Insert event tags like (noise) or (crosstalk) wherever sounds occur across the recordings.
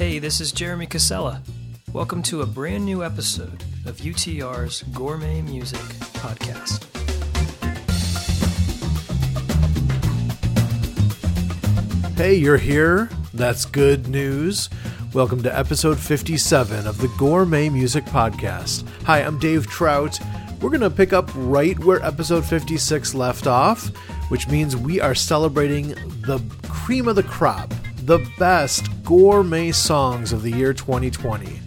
Hey, this is Jeremy Casella. Welcome to a brand new episode of UTR's Gourmet Music Podcast. Hey, you're here. That's good news. Welcome to episode 57 of the Gourmet Music Podcast. Hi, I'm Dave Trout. We're going to pick up right where episode 56 left off, which means we are celebrating the cream of the crop, the best gourmet songs of the year 2020.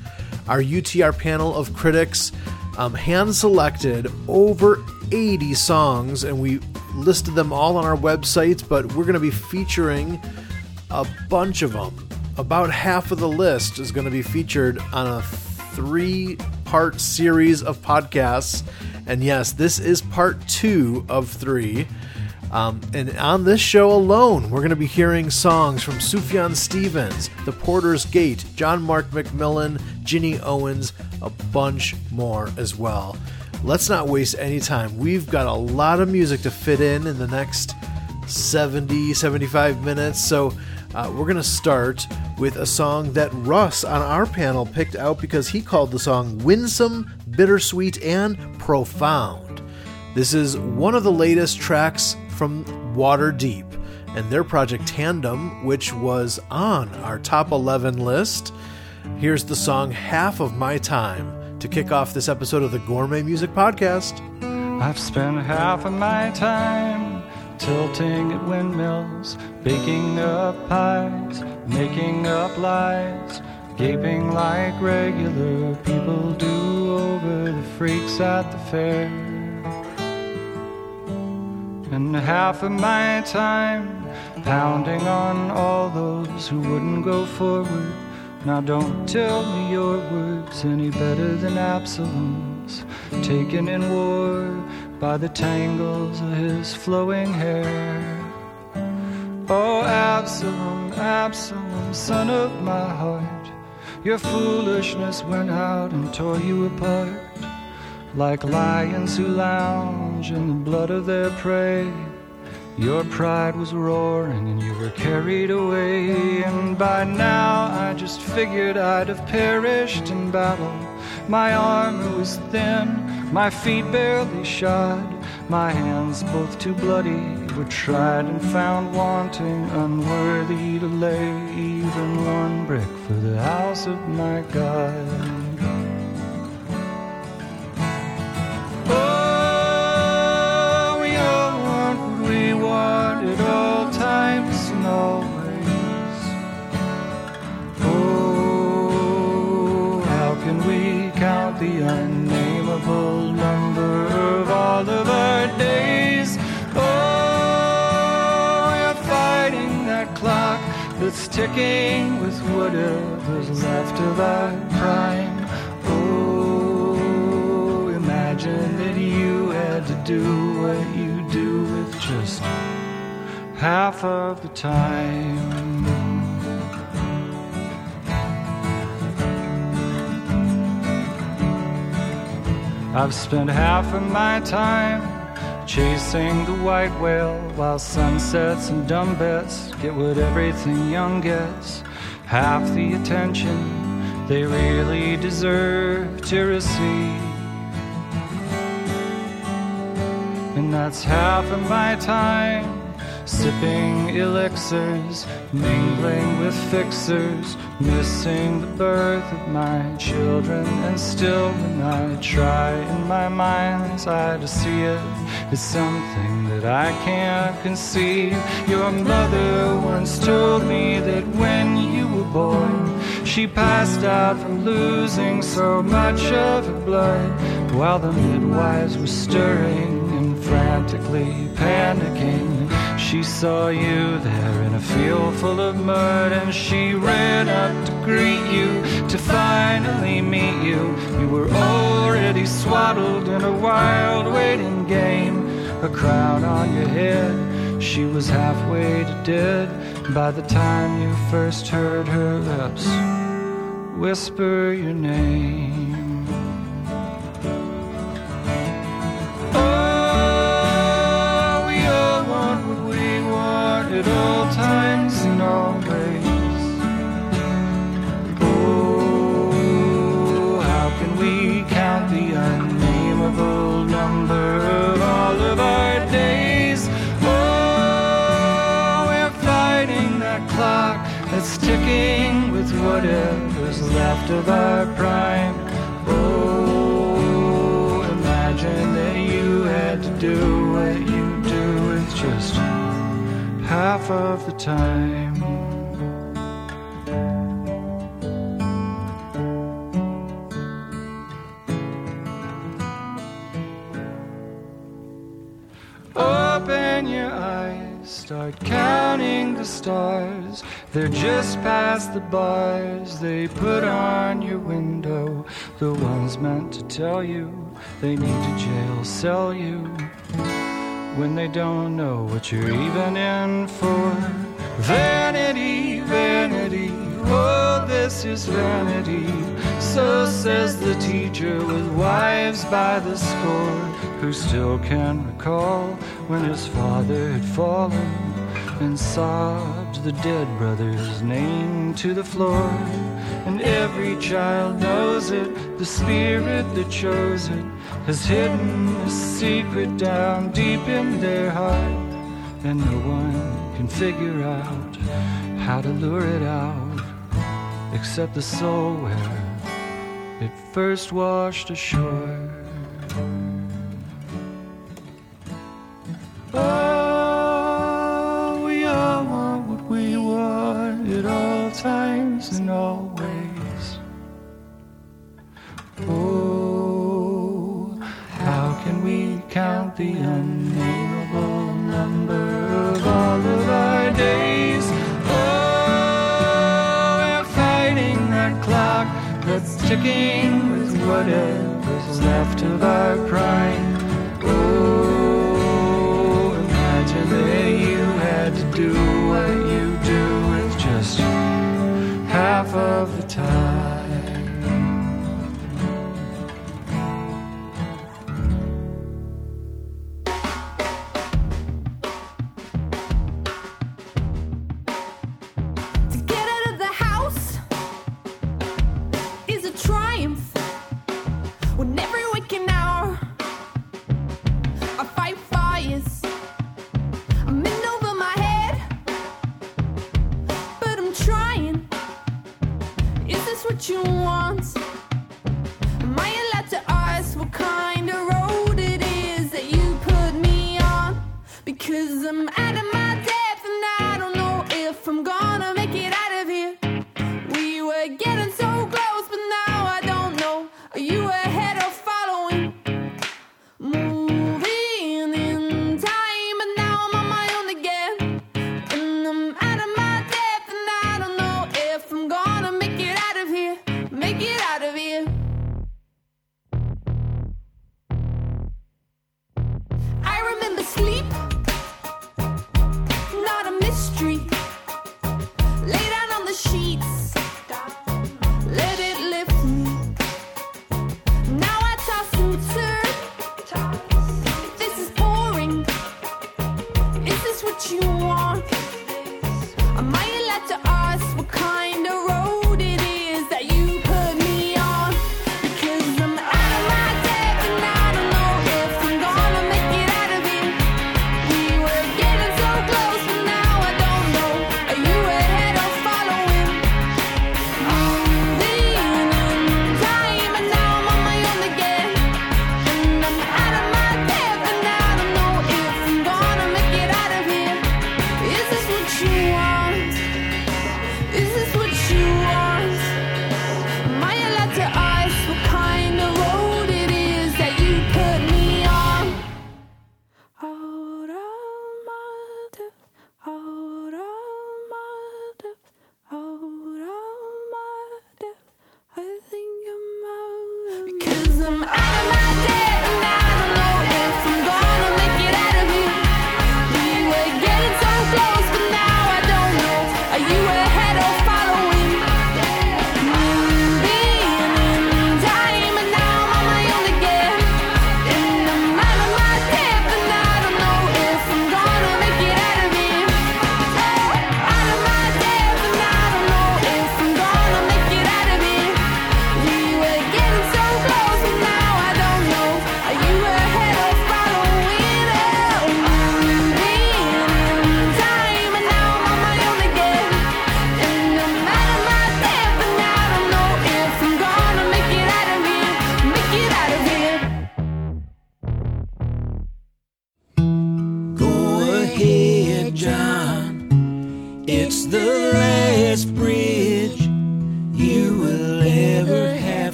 Our UTR panel of critics um, hand selected over 80 songs, and we listed them all on our website, but we're going to be featuring a bunch of them. About half of the list is going to be featured on a three part series of podcasts. And yes, this is part two of three. Um, and on this show alone, we're going to be hearing songs from Sufjan Stevens, The Porter's Gate, John Mark McMillan, Ginny Owens, a bunch more as well. Let's not waste any time. We've got a lot of music to fit in in the next 70, 75 minutes. So uh, we're going to start with a song that Russ on our panel picked out because he called the song Winsome, Bittersweet, and Profound. This is one of the latest tracks from Waterdeep and their project Tandem, which was on our top 11 list. Here's the song Half of My Time to kick off this episode of the Gourmet Music Podcast. I've spent half of my time tilting at windmills, baking up pies, making up lies, gaping like regular people do over the freaks at the fair. And half of my time pounding on all those who wouldn't go forward. Now don't tell me your words any better than Absalom's, taken in war by the tangles of his flowing hair. Oh, Absalom, Absalom, son of my heart, your foolishness went out and tore you apart. Like lions who lounge in the blood of their prey. Your pride was roaring and you were carried away. And by now I just figured I'd have perished in battle. My armor was thin, my feet barely shod, my hands both too bloody were tried and found wanting, unworthy to lay even one brick for the house of my God. Ticking with whatever's left of our prime. Oh, imagine that you had to do what you do with just half of the time. I've spent half of my time chasing the white whale while sunsets and dumb bets get what everything young gets. Half the attention they really deserve to receive. And that's half of my time sipping elixirs, mingling with fixers, missing the birth of my children. And still, when I try in my mind's eye to see it, it's something that I can't conceive. Your mother once told me that when you were born, she passed out from losing so much of her blood, while the midwives were stirring and frantically panicking. She saw you there in a field full of mud, and she ran up to greet you, to finally meet you. You were already swaddled in a wild waiting game, a crown on your head. She was halfway to dead by the time you first heard her lips whisper your name. Whatever's left of our prime. Oh, imagine that you had to do what you do with just half of the time. Open your eyes, start counting the stars. They're just past the bars they put on your window. The ones meant to tell you they need to jail sell you when they don't know what you're even in for. Vanity, vanity, oh, this is vanity. So says the teacher with wives by the score, who still can recall when his father had fallen and sobbed the dead brother's name to the floor. And every child knows it, the spirit that chose it has hidden a secret down deep in their heart. And no one can figure out how to lure it out, except the soul where it first washed ashore. Oh, times and always. Oh, how can we count the unnameable number of all of our days? Oh, we're fighting that clock that's ticking with whatever's left of our prime. Oh, imagine that you had to do half of the time.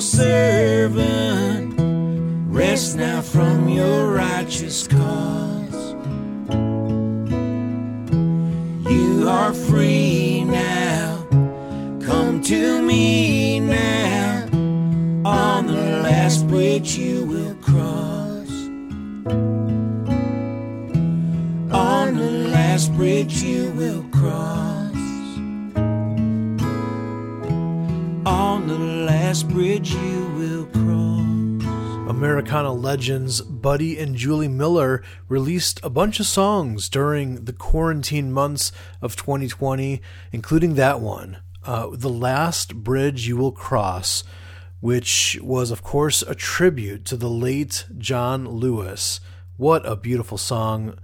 Servant. Legends Buddy and Julie Miller released a bunch of songs during the quarantine months of 2020, including that one, uh, The Last Bridge You Will Cross, which was, of course, a tribute to the late John Lewis. What a beautiful song.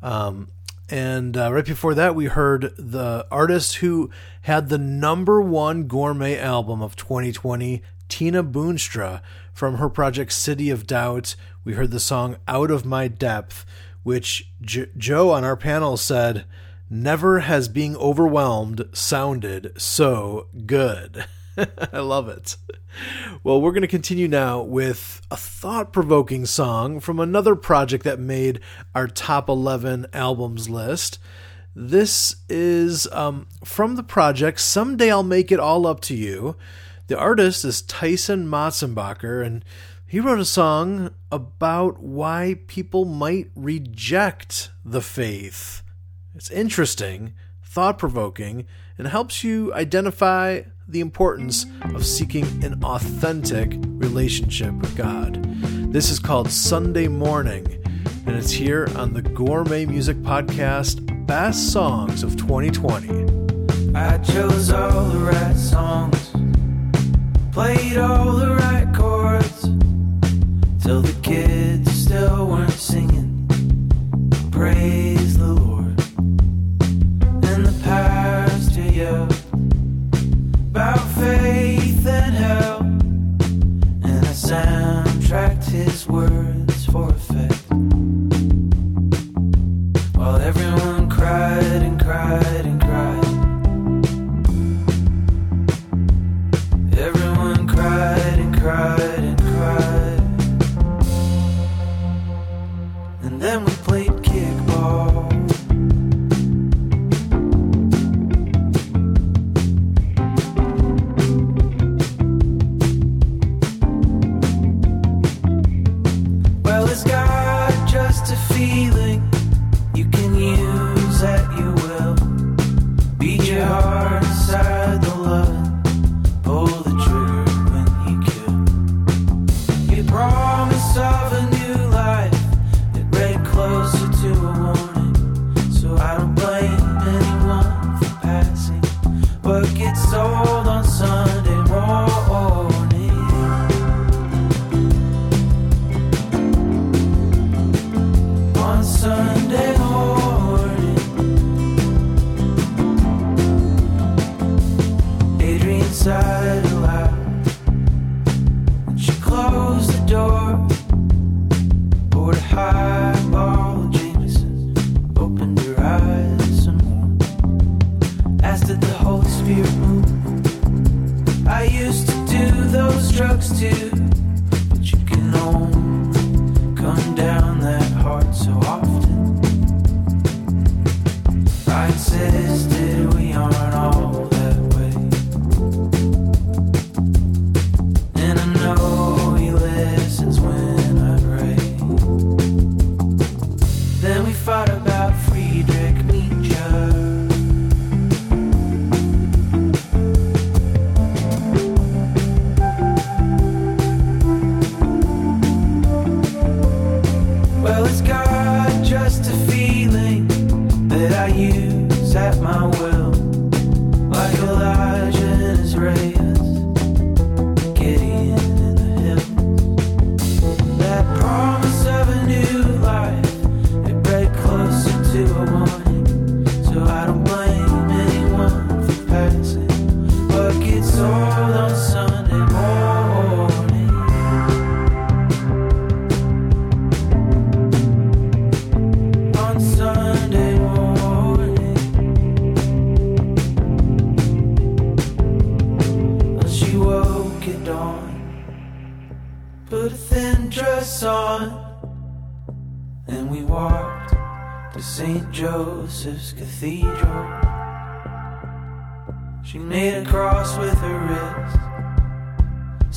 Um, and uh, right before that, we heard the artist who had the number one gourmet album of 2020, Tina Boonstra, from her project City of Doubt. We heard the song Out of My Depth, which J- Joe on our panel said, Never has being overwhelmed sounded so good. (laughs) I love it. Well, we're going to continue now with a thought provoking song from another project that made our top 11 albums list. This is um, from the project Someday I'll Make It All Up to You. The artist is Tyson Motsenbocker, and he wrote a song about why people might reject the faith. It's interesting, thought provoking, and helps you identify the importance of seeking an authentic relationship with God. This is called Sunday Morning, and it's here on the Gourmet Music Podcast Best Songs of 2020. I chose all the right songs, played all the right chords, till the kids still weren't singing. Praise the Lord. And the pastor yelled about faith and hell, and I soundtracked his words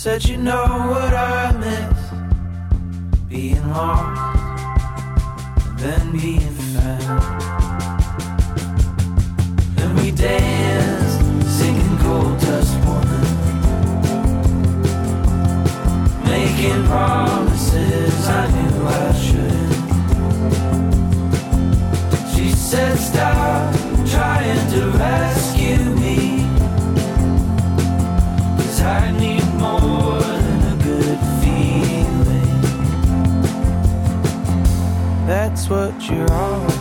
Said you know what I miss being lost, and then being found. Then we danced, sinking cold dust woman, making promises I knew I should. She said, Stop trying to rescue me, I need. That's what you're all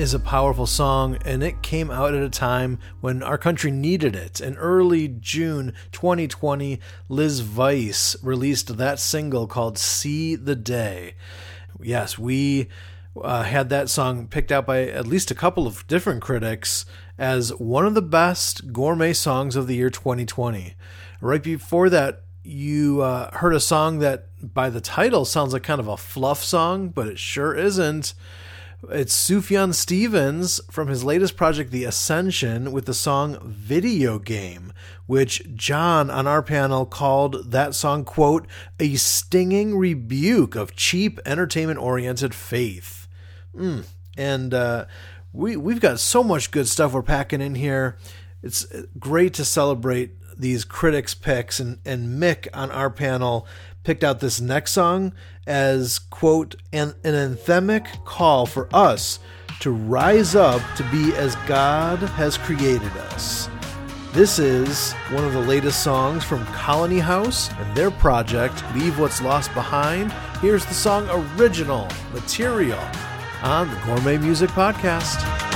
is a powerful song, and it came out at a time when our country needed it. In early June 2020, Liz Vice released that single called See the Day. Yes, we uh, had that song picked out by at least a couple of different critics as one of the best gourmet songs of the year 2020. Right before that, you uh, heard a song that by the title sounds like kind of a fluff song, but it sure isn't. It's Sufjan Stevens from his latest project, The Ascension, with the song Video Game, which John on our panel called that song, quote, a stinging rebuke of cheap entertainment oriented faith. Mm. And uh, we, we've got so much good stuff we're packing in here. It's uh, great to celebrate these critics' picks, and, and Mick on our panel picked out this next song as, quote, an, an anthemic call for us to rise up to be as God has created us. This is one of the latest songs from Colony House and their project, Leave What's Lost Behind. Here's the song Original Material on the Gourmet Music Podcast.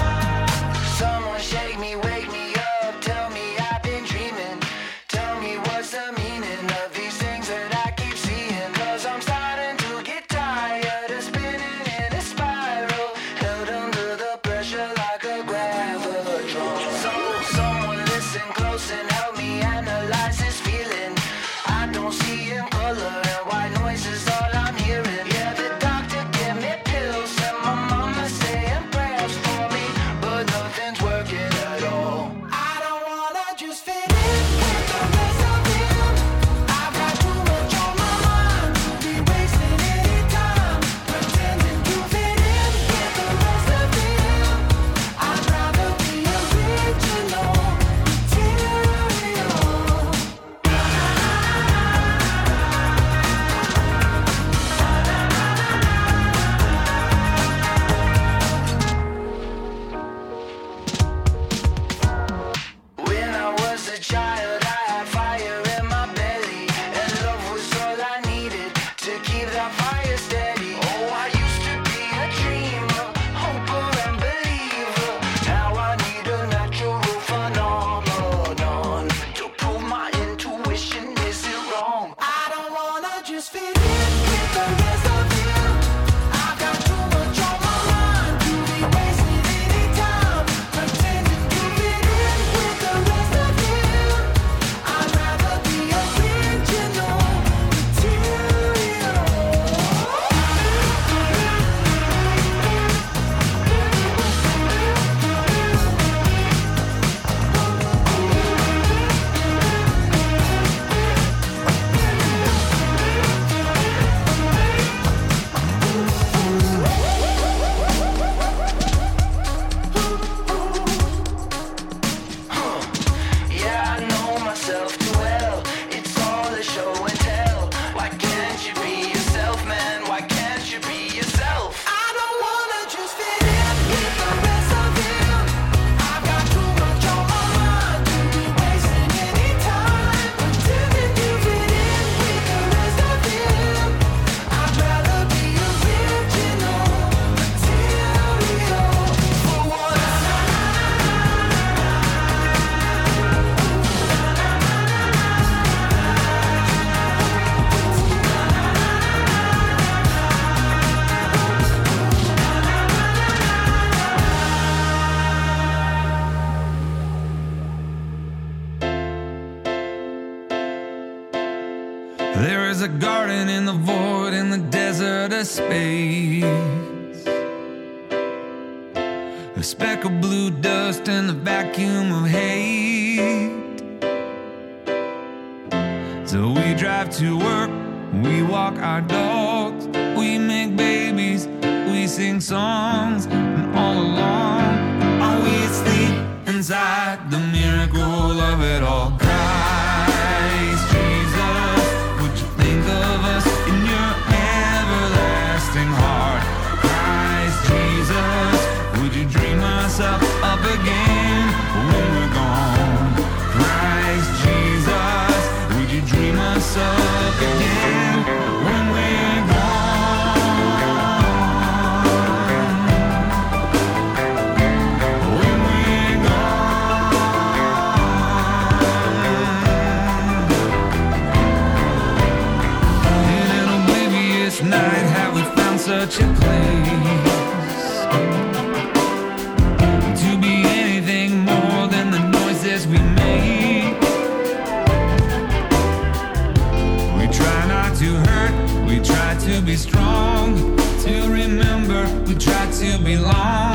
to be strong, to remember, we try to belong.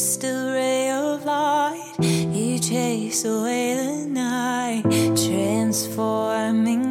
A ray of light, you chase away the night, transforming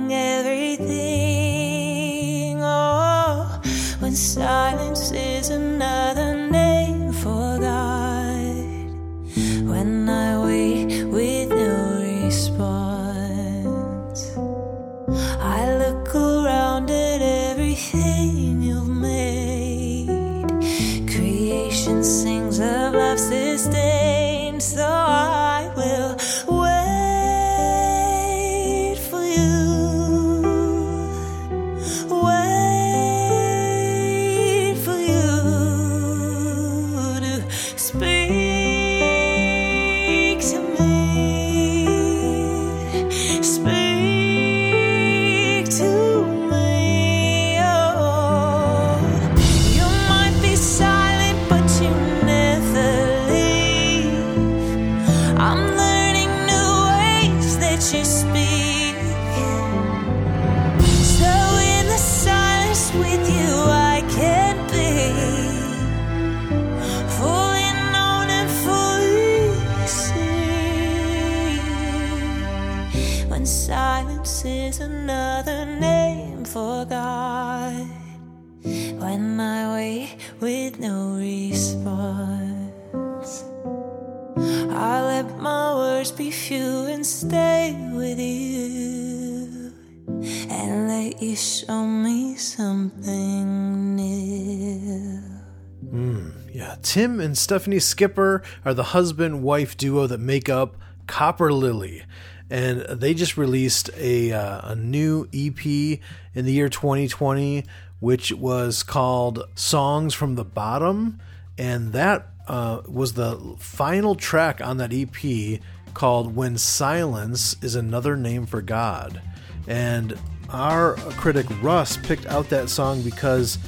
Tim and Stephanie Skipper are the husband wife duo that make up Copperlily. And they just released a, uh, a new EP in the year 2020, which was called Songs from the Bottom. And that uh, was the final track on that EP called When Silence is Another Name for God. And our critic Russ picked out that song because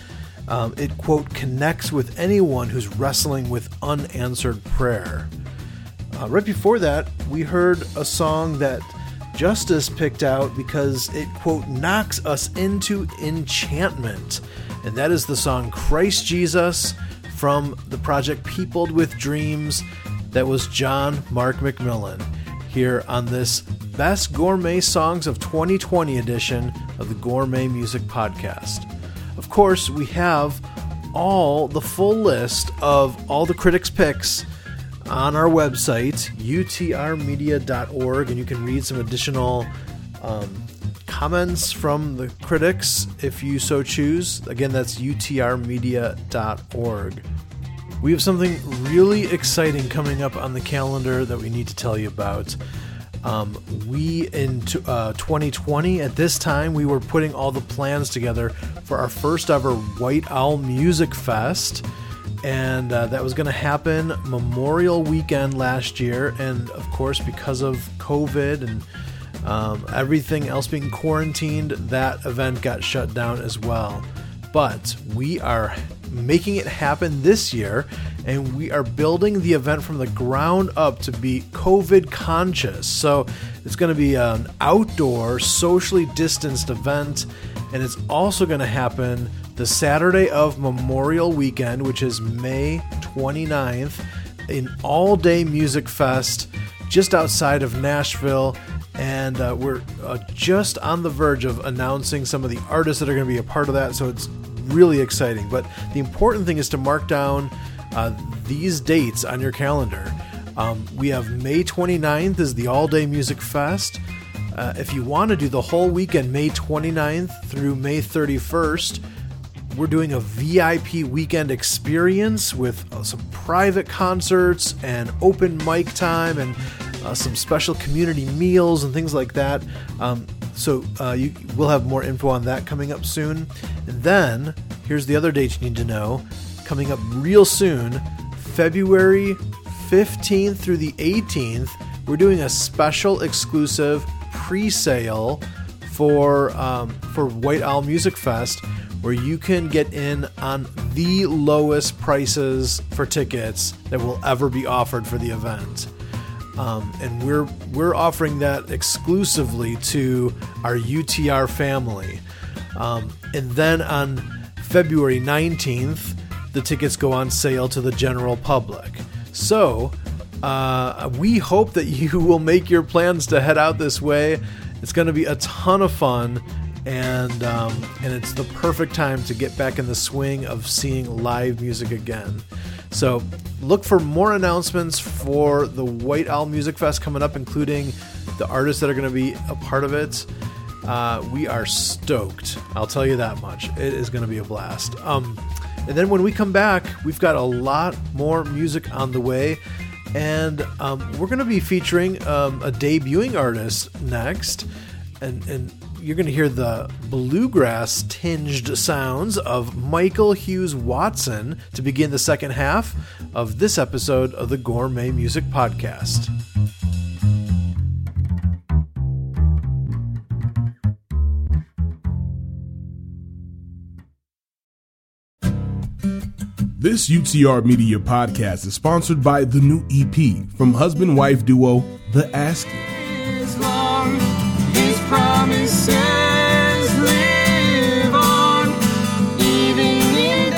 um, it, quote, connects with anyone who's wrestling with unanswered prayer. Uh, right before that, we heard a song that Justice picked out because it, quote, knocks us into enchantment. And that is the song Christ Jesus from the project Peopled with Dreams. That was John Mark McMillan here on this Best Gourmet Songs of 2020 edition of the Gourmet Music Podcast. Of course, we have all the full list of all the critics' picks on our website, utrmedia.org, and you can read some additional um, comments from the critics if you so choose. Again, that's utrmedia.org. We have something really exciting coming up on the calendar that we need to tell you about. Um, we in t- uh, 2020 at this time we were putting all the plans together for our first ever White Owl Music Fest, and uh, that was going to happen Memorial Weekend last year. And of course, because of COVID and um, everything else being quarantined, that event got shut down as well. But we are making it happen this year, and we are building the event from the ground up to be COVID conscious. So it's going to be an outdoor, socially distanced event, and it's also going to happen the Saturday of Memorial Weekend, which is May 29th, an all day music fest just outside of Nashville. And uh, we're uh, just on the verge of announcing some of the artists that are going to be a part of that. So it's really exciting. But the important thing is to mark down uh, these dates on your calendar. Um, we have May 29th is the all day music fest. Uh, if you want to do the whole weekend, May 29th through May 31st, we're doing a VIP weekend experience with uh, some private concerts and open mic time and uh, some special community meals and things like that. Um, so uh, you will have more info on that coming up soon. And then here's the other date you need to know coming up real soon, February 15th through the 18th. We're doing a special exclusive pre-sale for um, for White Owl Music Fest, where you can get in on the lowest prices for tickets that will ever be offered for the event. Um, and we're we're offering that exclusively to our UTR family. Um, and then on February 19th, the tickets go on sale to the general public. So uh, we hope that (laughs) you will make your plans to head out this way. It's going to be a ton of fun, and um, and it's the perfect time to get back in the swing of seeing live music again. So look for more announcements for the White Owl Music Fest coming up, including the artists that are going to be a part of it. Uh, we are stoked. I'll tell you that much. It is going to be a blast. Um, and then when we come back, we've got a lot more music on the way. And um, we're going to be featuring um, a debuting artist next. And, and you're going to hear the bluegrass tinged sounds of Michael Hughes Watson to begin the second half of this episode of the Gourmet Music Podcast. This UTR Media podcast is sponsored by the new EP from husband wife duo The Asking. As long his promises live on, even in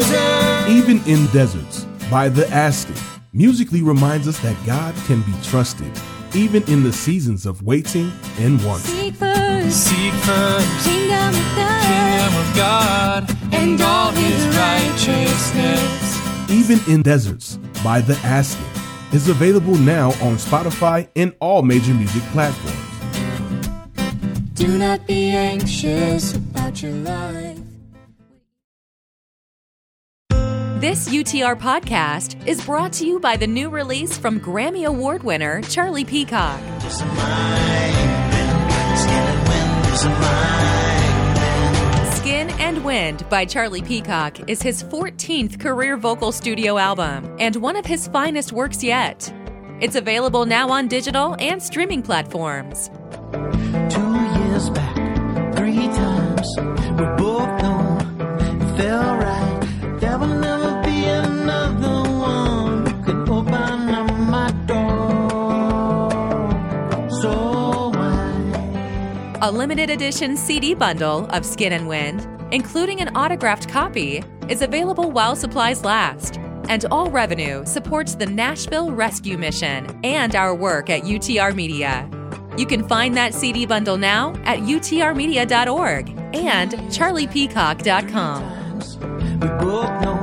desert. Even in Deserts by The Asking musically reminds us that God can be trusted, even in the seasons of waiting and wonder. Seek first, Seek first kingdom of God, kingdom of God and all his righteousness. Even in Deserts by The Asking is available now on Spotify and all major music platforms. Do not be anxious about your life. This UTR podcast is brought to you by the new release from Grammy Award winner Charlie Peacock. Skin and Wind by Charlie Peacock is his 14th career vocal studio album and one of his finest works yet. It's available now on digital and streaming platforms. Two years back, three times, we both know A limited edition CD bundle of Skin and Wind, including an autographed copy, is available while supplies last. And all revenue supports the Nashville Rescue Mission and our work at UTR Media. You can find that CD bundle now at utrmedia.org and charliepeacock.com.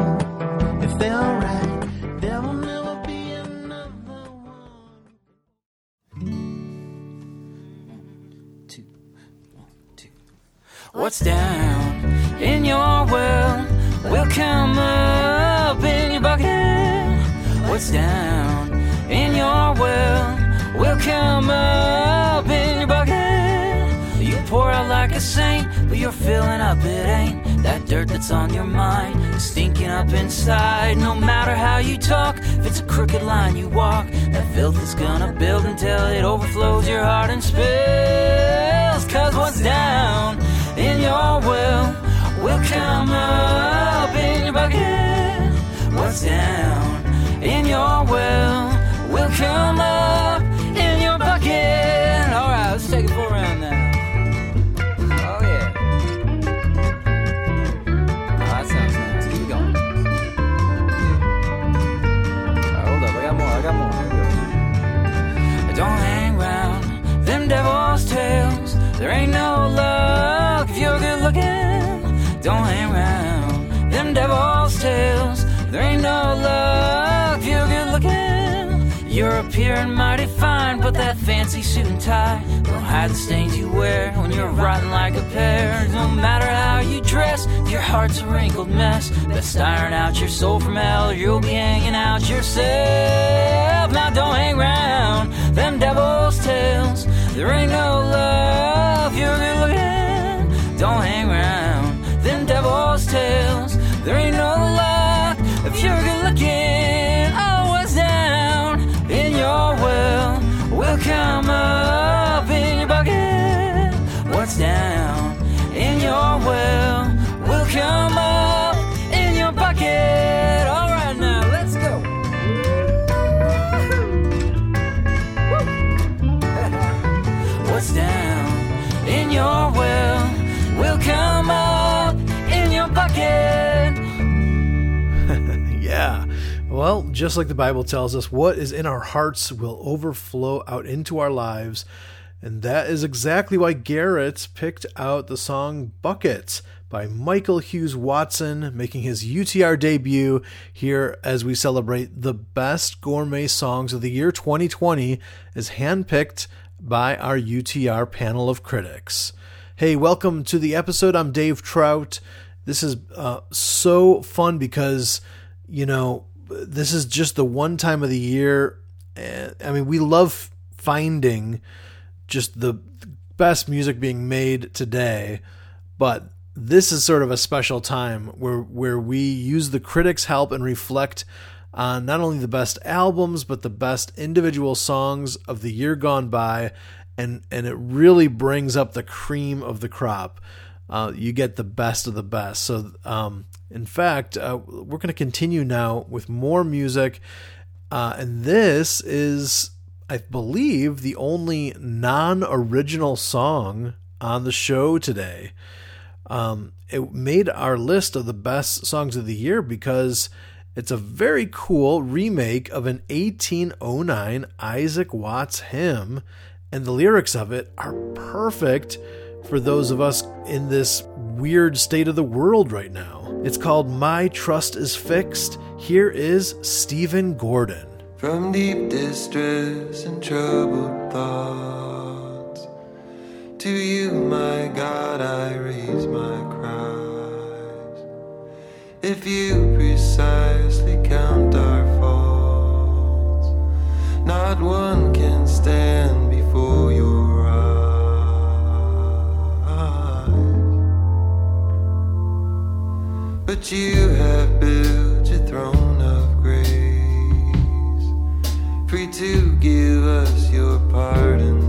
What's down in your well will come up in your bucket. What's down in your well will come up in your bucket. You pour out like a saint, but you're filling up, it ain't. That dirt that's on your mind is stinking up inside. No matter how you talk, if it's a crooked line you walk, that filth is gonna build until it overflows your heart and spills. Cause what's down and your will will come up in your bucket. What's down in your will will come up in your bucket. All right, let's take it for a round now. Oh yeah. Oh, that sounds nice. Keep it going. All right, hold up, I got more. I got more. Here we go. Don't hang around them devil's tails. There ain't no love. There ain't no love, you're good looking. You're appearing mighty fine, but that fancy suit and tie don't hide the stains you wear when you're rotten like a pear. No matter how you dress, your heart's a wrinkled mess. Best iron out your soul from hell, you'll be hanging out yourself. Now don't hang round them devil's tales. There ain't no love, you're good looking. Don't hang round them devil's tales. There ain't no luck if you're good looking. What's down in your well will come up in your bucket. What's down in your well just like the Bible tells us, what is in our hearts will overflow out into our lives. And that is exactly why Garrett picked out the song Buckets by Michael Hughes Watson, making his UTR debut here as we celebrate the best gourmet songs of the year 2020 as handpicked by our UTR panel of critics. Hey, welcome to the episode. I'm Dave Trout. This is uh, so fun because, you know, this is just the one time of the year. I mean, we love finding just the best music being made today, but this is sort of a special time where where we use the critics' help and reflect on not only the best albums but the best individual songs of the year gone by, and and it really brings up the cream of the crop. Uh, you get the best of the best. So, um, in fact, uh, we're going to continue now with more music, uh, and this is, I believe, the only non-original song on the show today. Um, it made our list of the best songs of the year because it's a very cool remake of an 1809 Isaac Watts hymn, and the lyrics of it are perfect for those of us in this weird state of the world right now. It's called My Trust is Fixed. Here is Stephen Gordon. From deep distress and troubled thoughts, to you, my God, I raise my cries. If you precisely count our faults, not one can stand before your But you have built your throne of grace, free to give us your pardons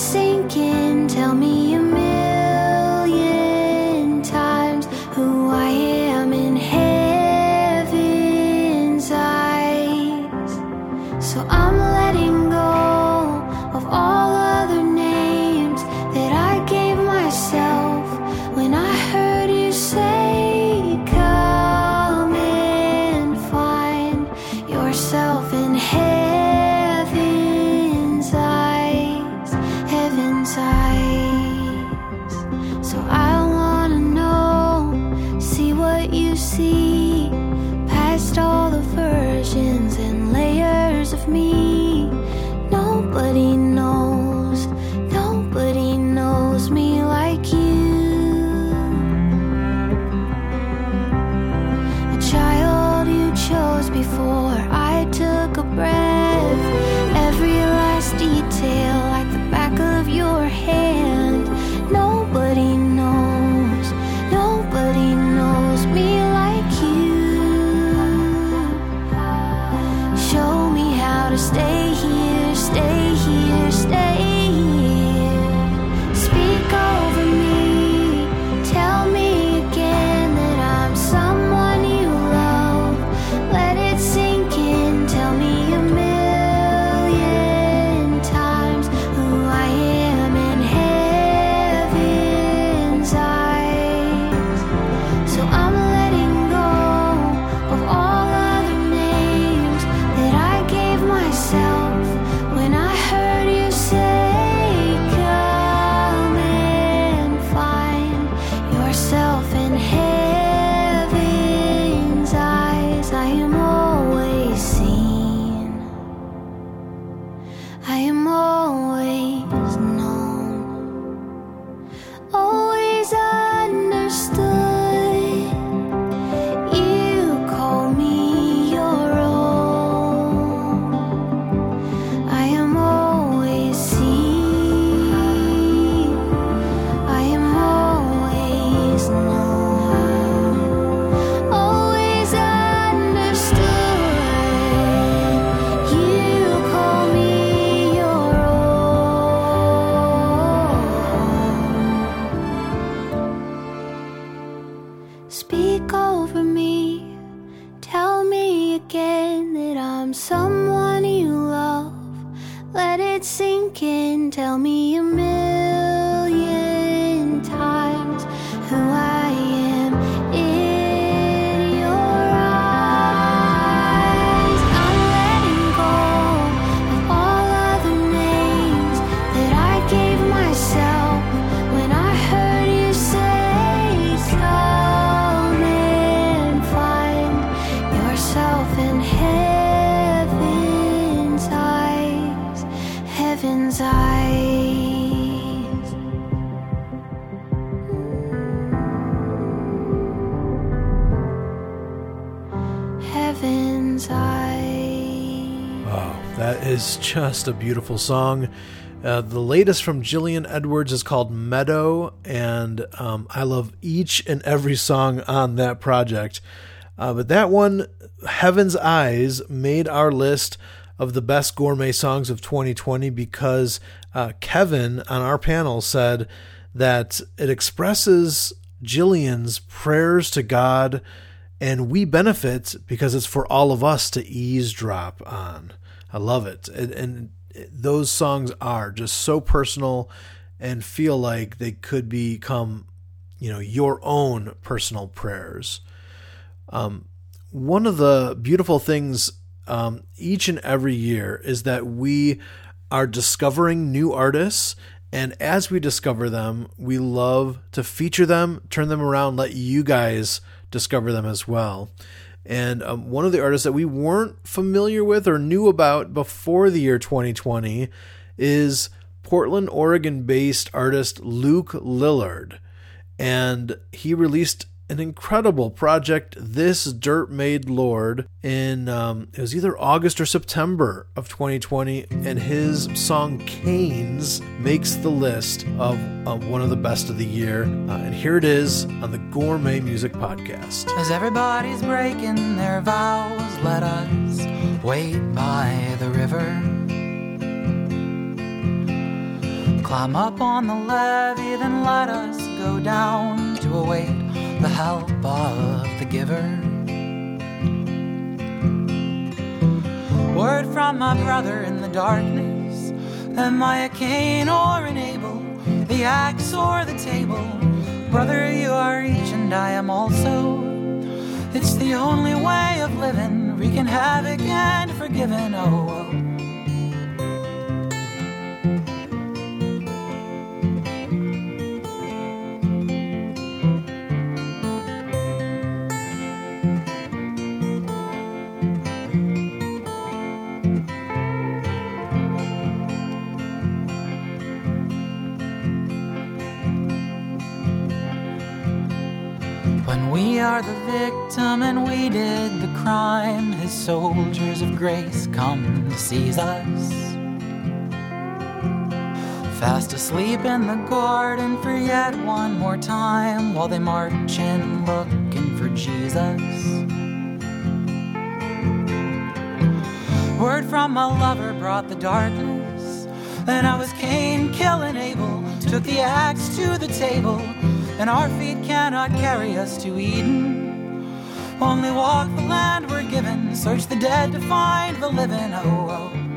sinking, tell me you just a beautiful song. Uh, the latest from Jillian Edwards is called Meadow, and um, I love each and every song on that project. Uh, but that one, Heaven's Eyes, made our list of the best gourmet songs of 2020 because uh, Kevin on our panel said that it expresses Jillian's prayers to God, and we benefit because it's for all of us to eavesdrop on. I love it. And, and those songs are just so personal and feel like they could become, you know, your own personal prayers. Um, one of the beautiful things um, each and every year is that we are discovering new artists. And as we discover them, we love to feature them, turn them around, let you guys discover them as well. And um, one of the artists that we weren't familiar with or knew about before the year 2020 is Portland, Oregon based artist Luke Lillard. And he released an incredible project, This Dirt Made Lord, in um, it was either August or September of 2020, and his song Canes makes the list of uh, one of the best of the year. Uh, and here it is on the Gourmet Music Podcast. As everybody's breaking their vows, let us wait by the river. Climb up on the levee, then let us go down to await the help of the giver. Word from my brother in the darkness. Am I a Cain or an Abel? The axe or the table? Brother, you are each and I am also. It's the only way of living, wreaking havoc and forgiving. Oh, oh. Victim and we did the crime, his soldiers of grace come to seize us. Fast asleep in the garden for yet one more time while they march in looking for Jesus. Word from my lover brought the darkness, and I was Cain killing Abel, took the axe to the table, and our feet cannot carry us to Eden. Only walk the land we're given, search the dead to find the living. Oh, oh.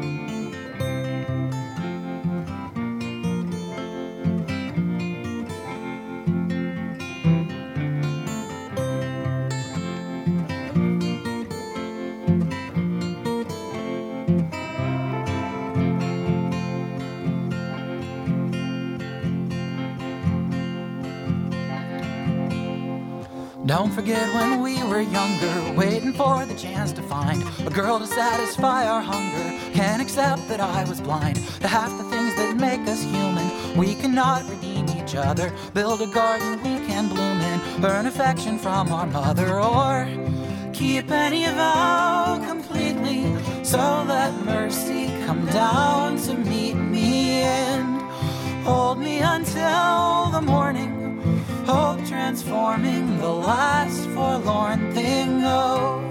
Don't forget when were younger, waiting for the chance to find a girl to satisfy our hunger. Can't accept that I was blind to half the things that make us human. We cannot redeem each other, build a garden we can bloom in, earn affection from our mother, or keep any vow completely. So let mercy come down to meet me transforming the last forlorn thing. Oh.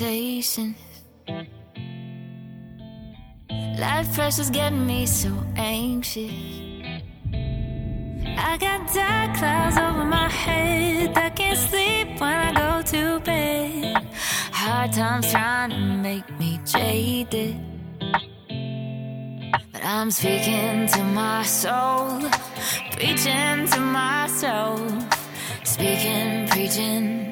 Expectations. Life pressure's getting me so anxious. I got dark clouds over my head. I can't sleep when I go to bed. Hard times trying to make me jaded. But I'm speaking to my soul, preaching to my soul, speaking, preaching.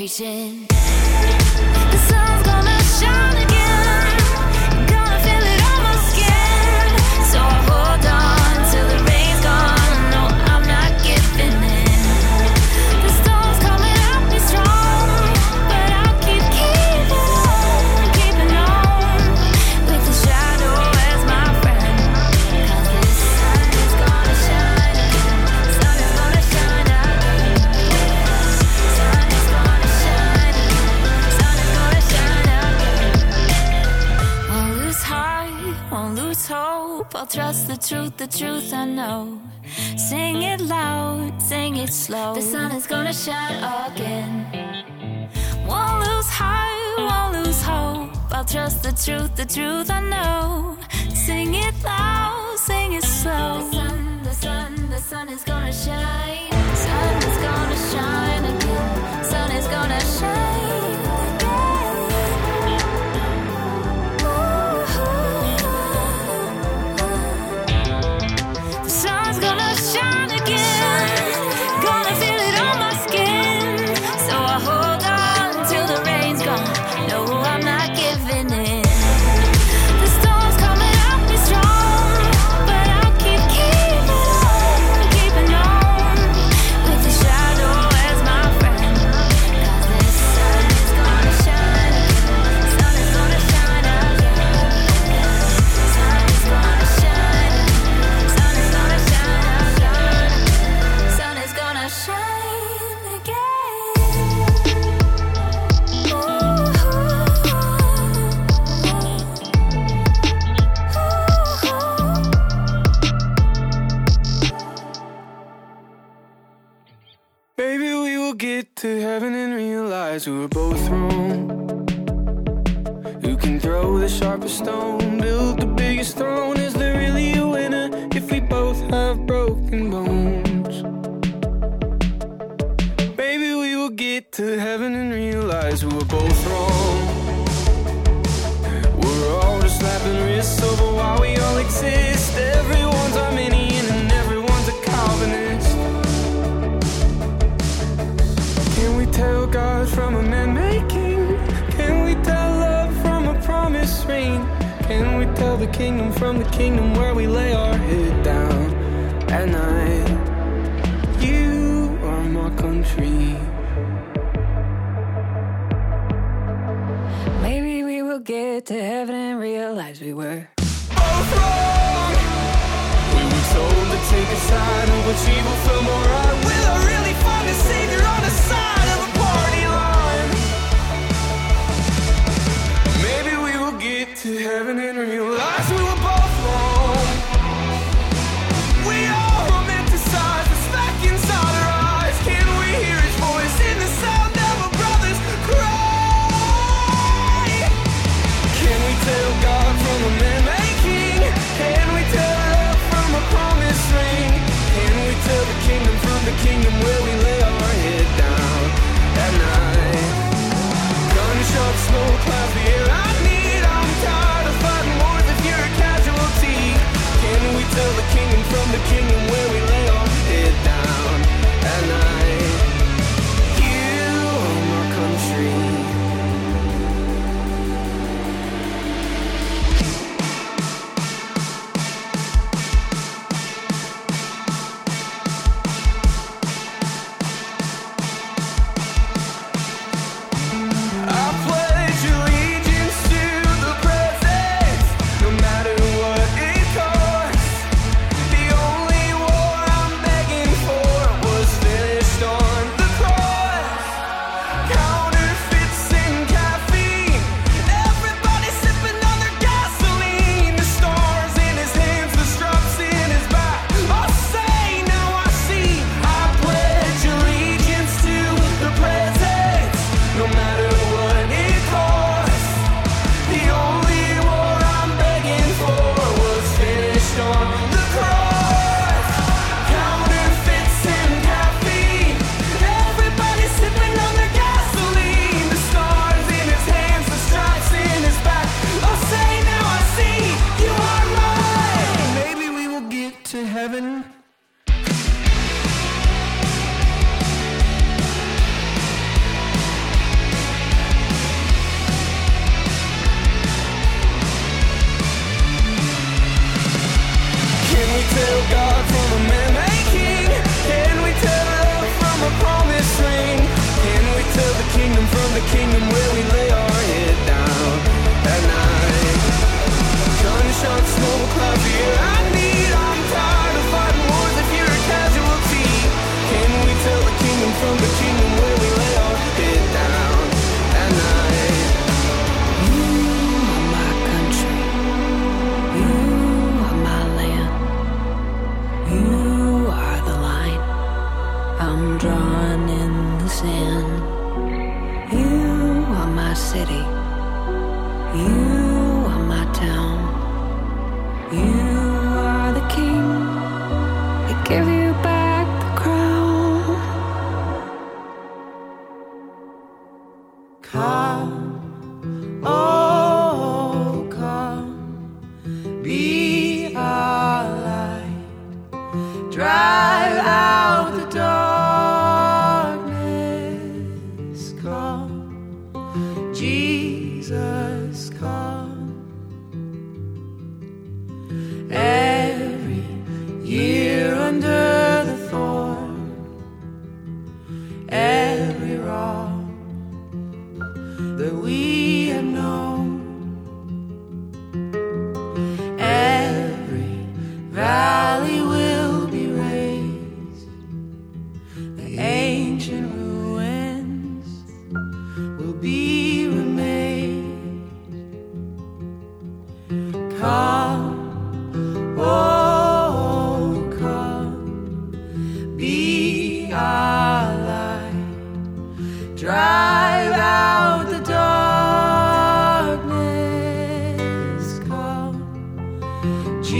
preaching. truth, the truth I know. Sing it loud, sing it slow. The sun is gonna shine again. Won't lose heart, won't lose hope. I'll trust the truth, the truth I know. Sing it loud, sing it slow. The sun, the sun, the sun is gonna shine. Sun is gonna shine again. Sun is gonna shine. kingdom, from the kingdom where we lay our head down at night. You are my country. Maybe we will get to heaven and realize we were both wrong. We were told to take a side of which evil felt more right. Will I really find a savior on the side of a party line? Maybe we will get to heaven and realize.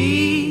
see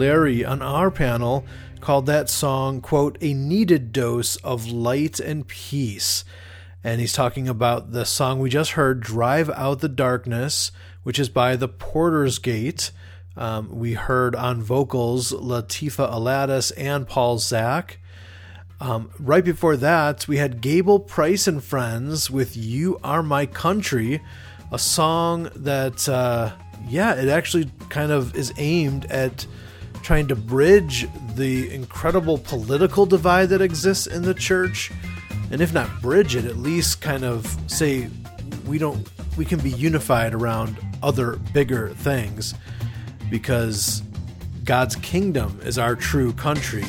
Larry on our panel called that song, quote, a needed dose of light and peace. And he's talking about the song we just heard, Drive Out the Darkness, which is by the Porter's Gate. Um, we heard on vocals Latifah Alattas and Paul Zach. Um, right before that, we had Gable Price and Friends with You Are My Country, a song that, uh, yeah, it actually kind of is aimed at trying to bridge the incredible political divide that exists in the church. And if not bridge it, at least kind of say we don't we can be unified around other bigger things because God's kingdom is our true country.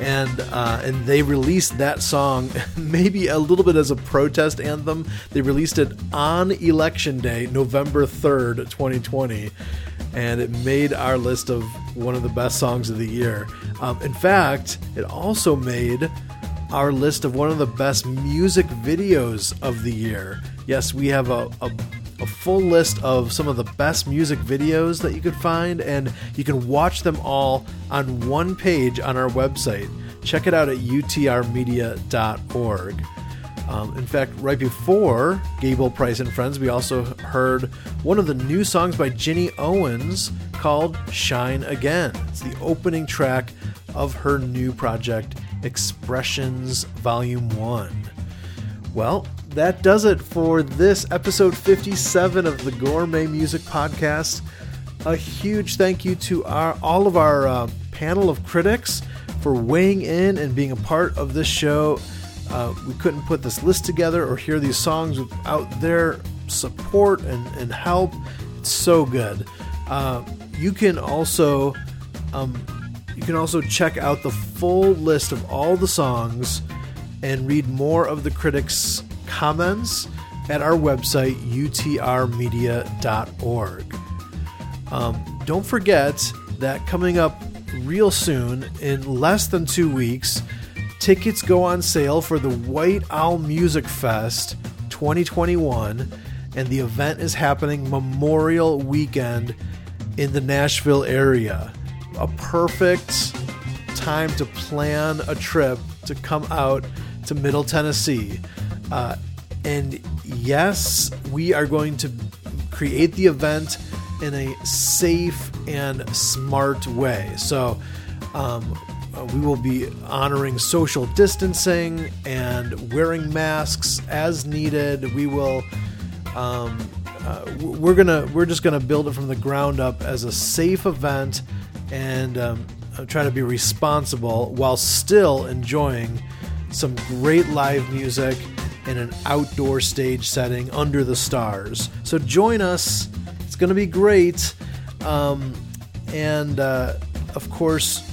And uh, and they released that song (laughs) maybe a little bit as a protest anthem. They released it on election day, November third, 2020, and it made our list of one of the best songs of the year. Um, in fact, it also made our list of one of the best music videos of the year. Yes, we have a, a, a, full list of some of the best music videos that you could find, and you can watch them all on one page on our website. Check it out at utrmedia.org. Um, in fact, right before Gable Price and Friends, we also heard one of the new songs by Ginny Owens called Shine Again. It's the opening track of her new project, Expressions Volume 1. Well, that does it for this episode 57 of the Gourmet Music Podcast. A huge thank you to our all of our uh, panel of critics for weighing in and being a part of this show. Uh, we couldn't put this list together or hear these songs without their support and, and help. It's so good. Uh, you can also um, you can also check out the full list of all the songs and read more of the critics' comments at our website, utrmedia.org. Um, don't forget that coming up real soon, in less than two weeks, tickets go on sale for the White Owl Music Fest 2021, and the event is happening Memorial Weekend in the Nashville area. A perfect time to plan a trip to come out to Middle Tennessee. Uh, and yes, we are going to create the event in a safe and smart way. So, um, uh, we will be honoring social distancing and wearing masks as needed. We will. Um, uh, we're gonna we're just gonna build it from the ground up as a safe event and um, try to be responsible while still enjoying some great live music in an outdoor stage setting under the stars. So join us. It's going to be great. Um, and uh, of course,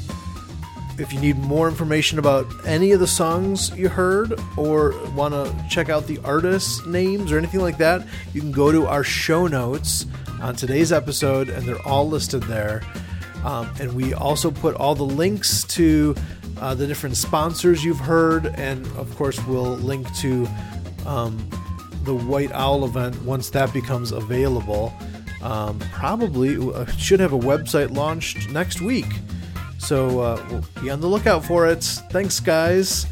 if you need more information about any of the songs you heard or want to check out the artists' names or anything like that, you can go to our show notes on today's episode, and they're all listed there. Um, and we also put all the links to uh, the different sponsors you've heard, and of course, we'll link to um, the White Owl event once that becomes available. Um, probably uh, should have a website launched next week. So uh, we'll be on the lookout for it. Thanks, guys.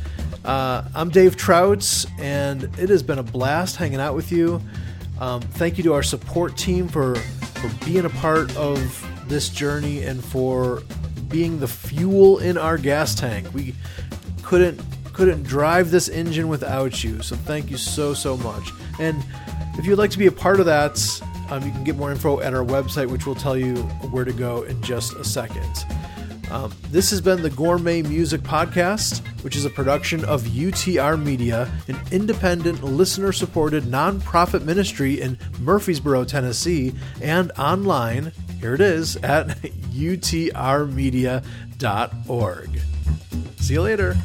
Uh, I'm Dave Trouts, and it has been a blast hanging out with you. Um, thank you to our support team for for being a part of this journey and for being the fuel in our gas tank. We couldn't couldn't drive this engine without you. So thank you so so much. And if you'd like to be a part of that, um, you can get more info at our website, which will tell you where to go in just a second. Um, this has been the Gourmet Music Podcast, which is a production of UTR Media, an independent, listener supported nonprofit ministry in Murfreesboro, Tennessee, and online, here it is, at (laughs) utrmedia.org. See you later.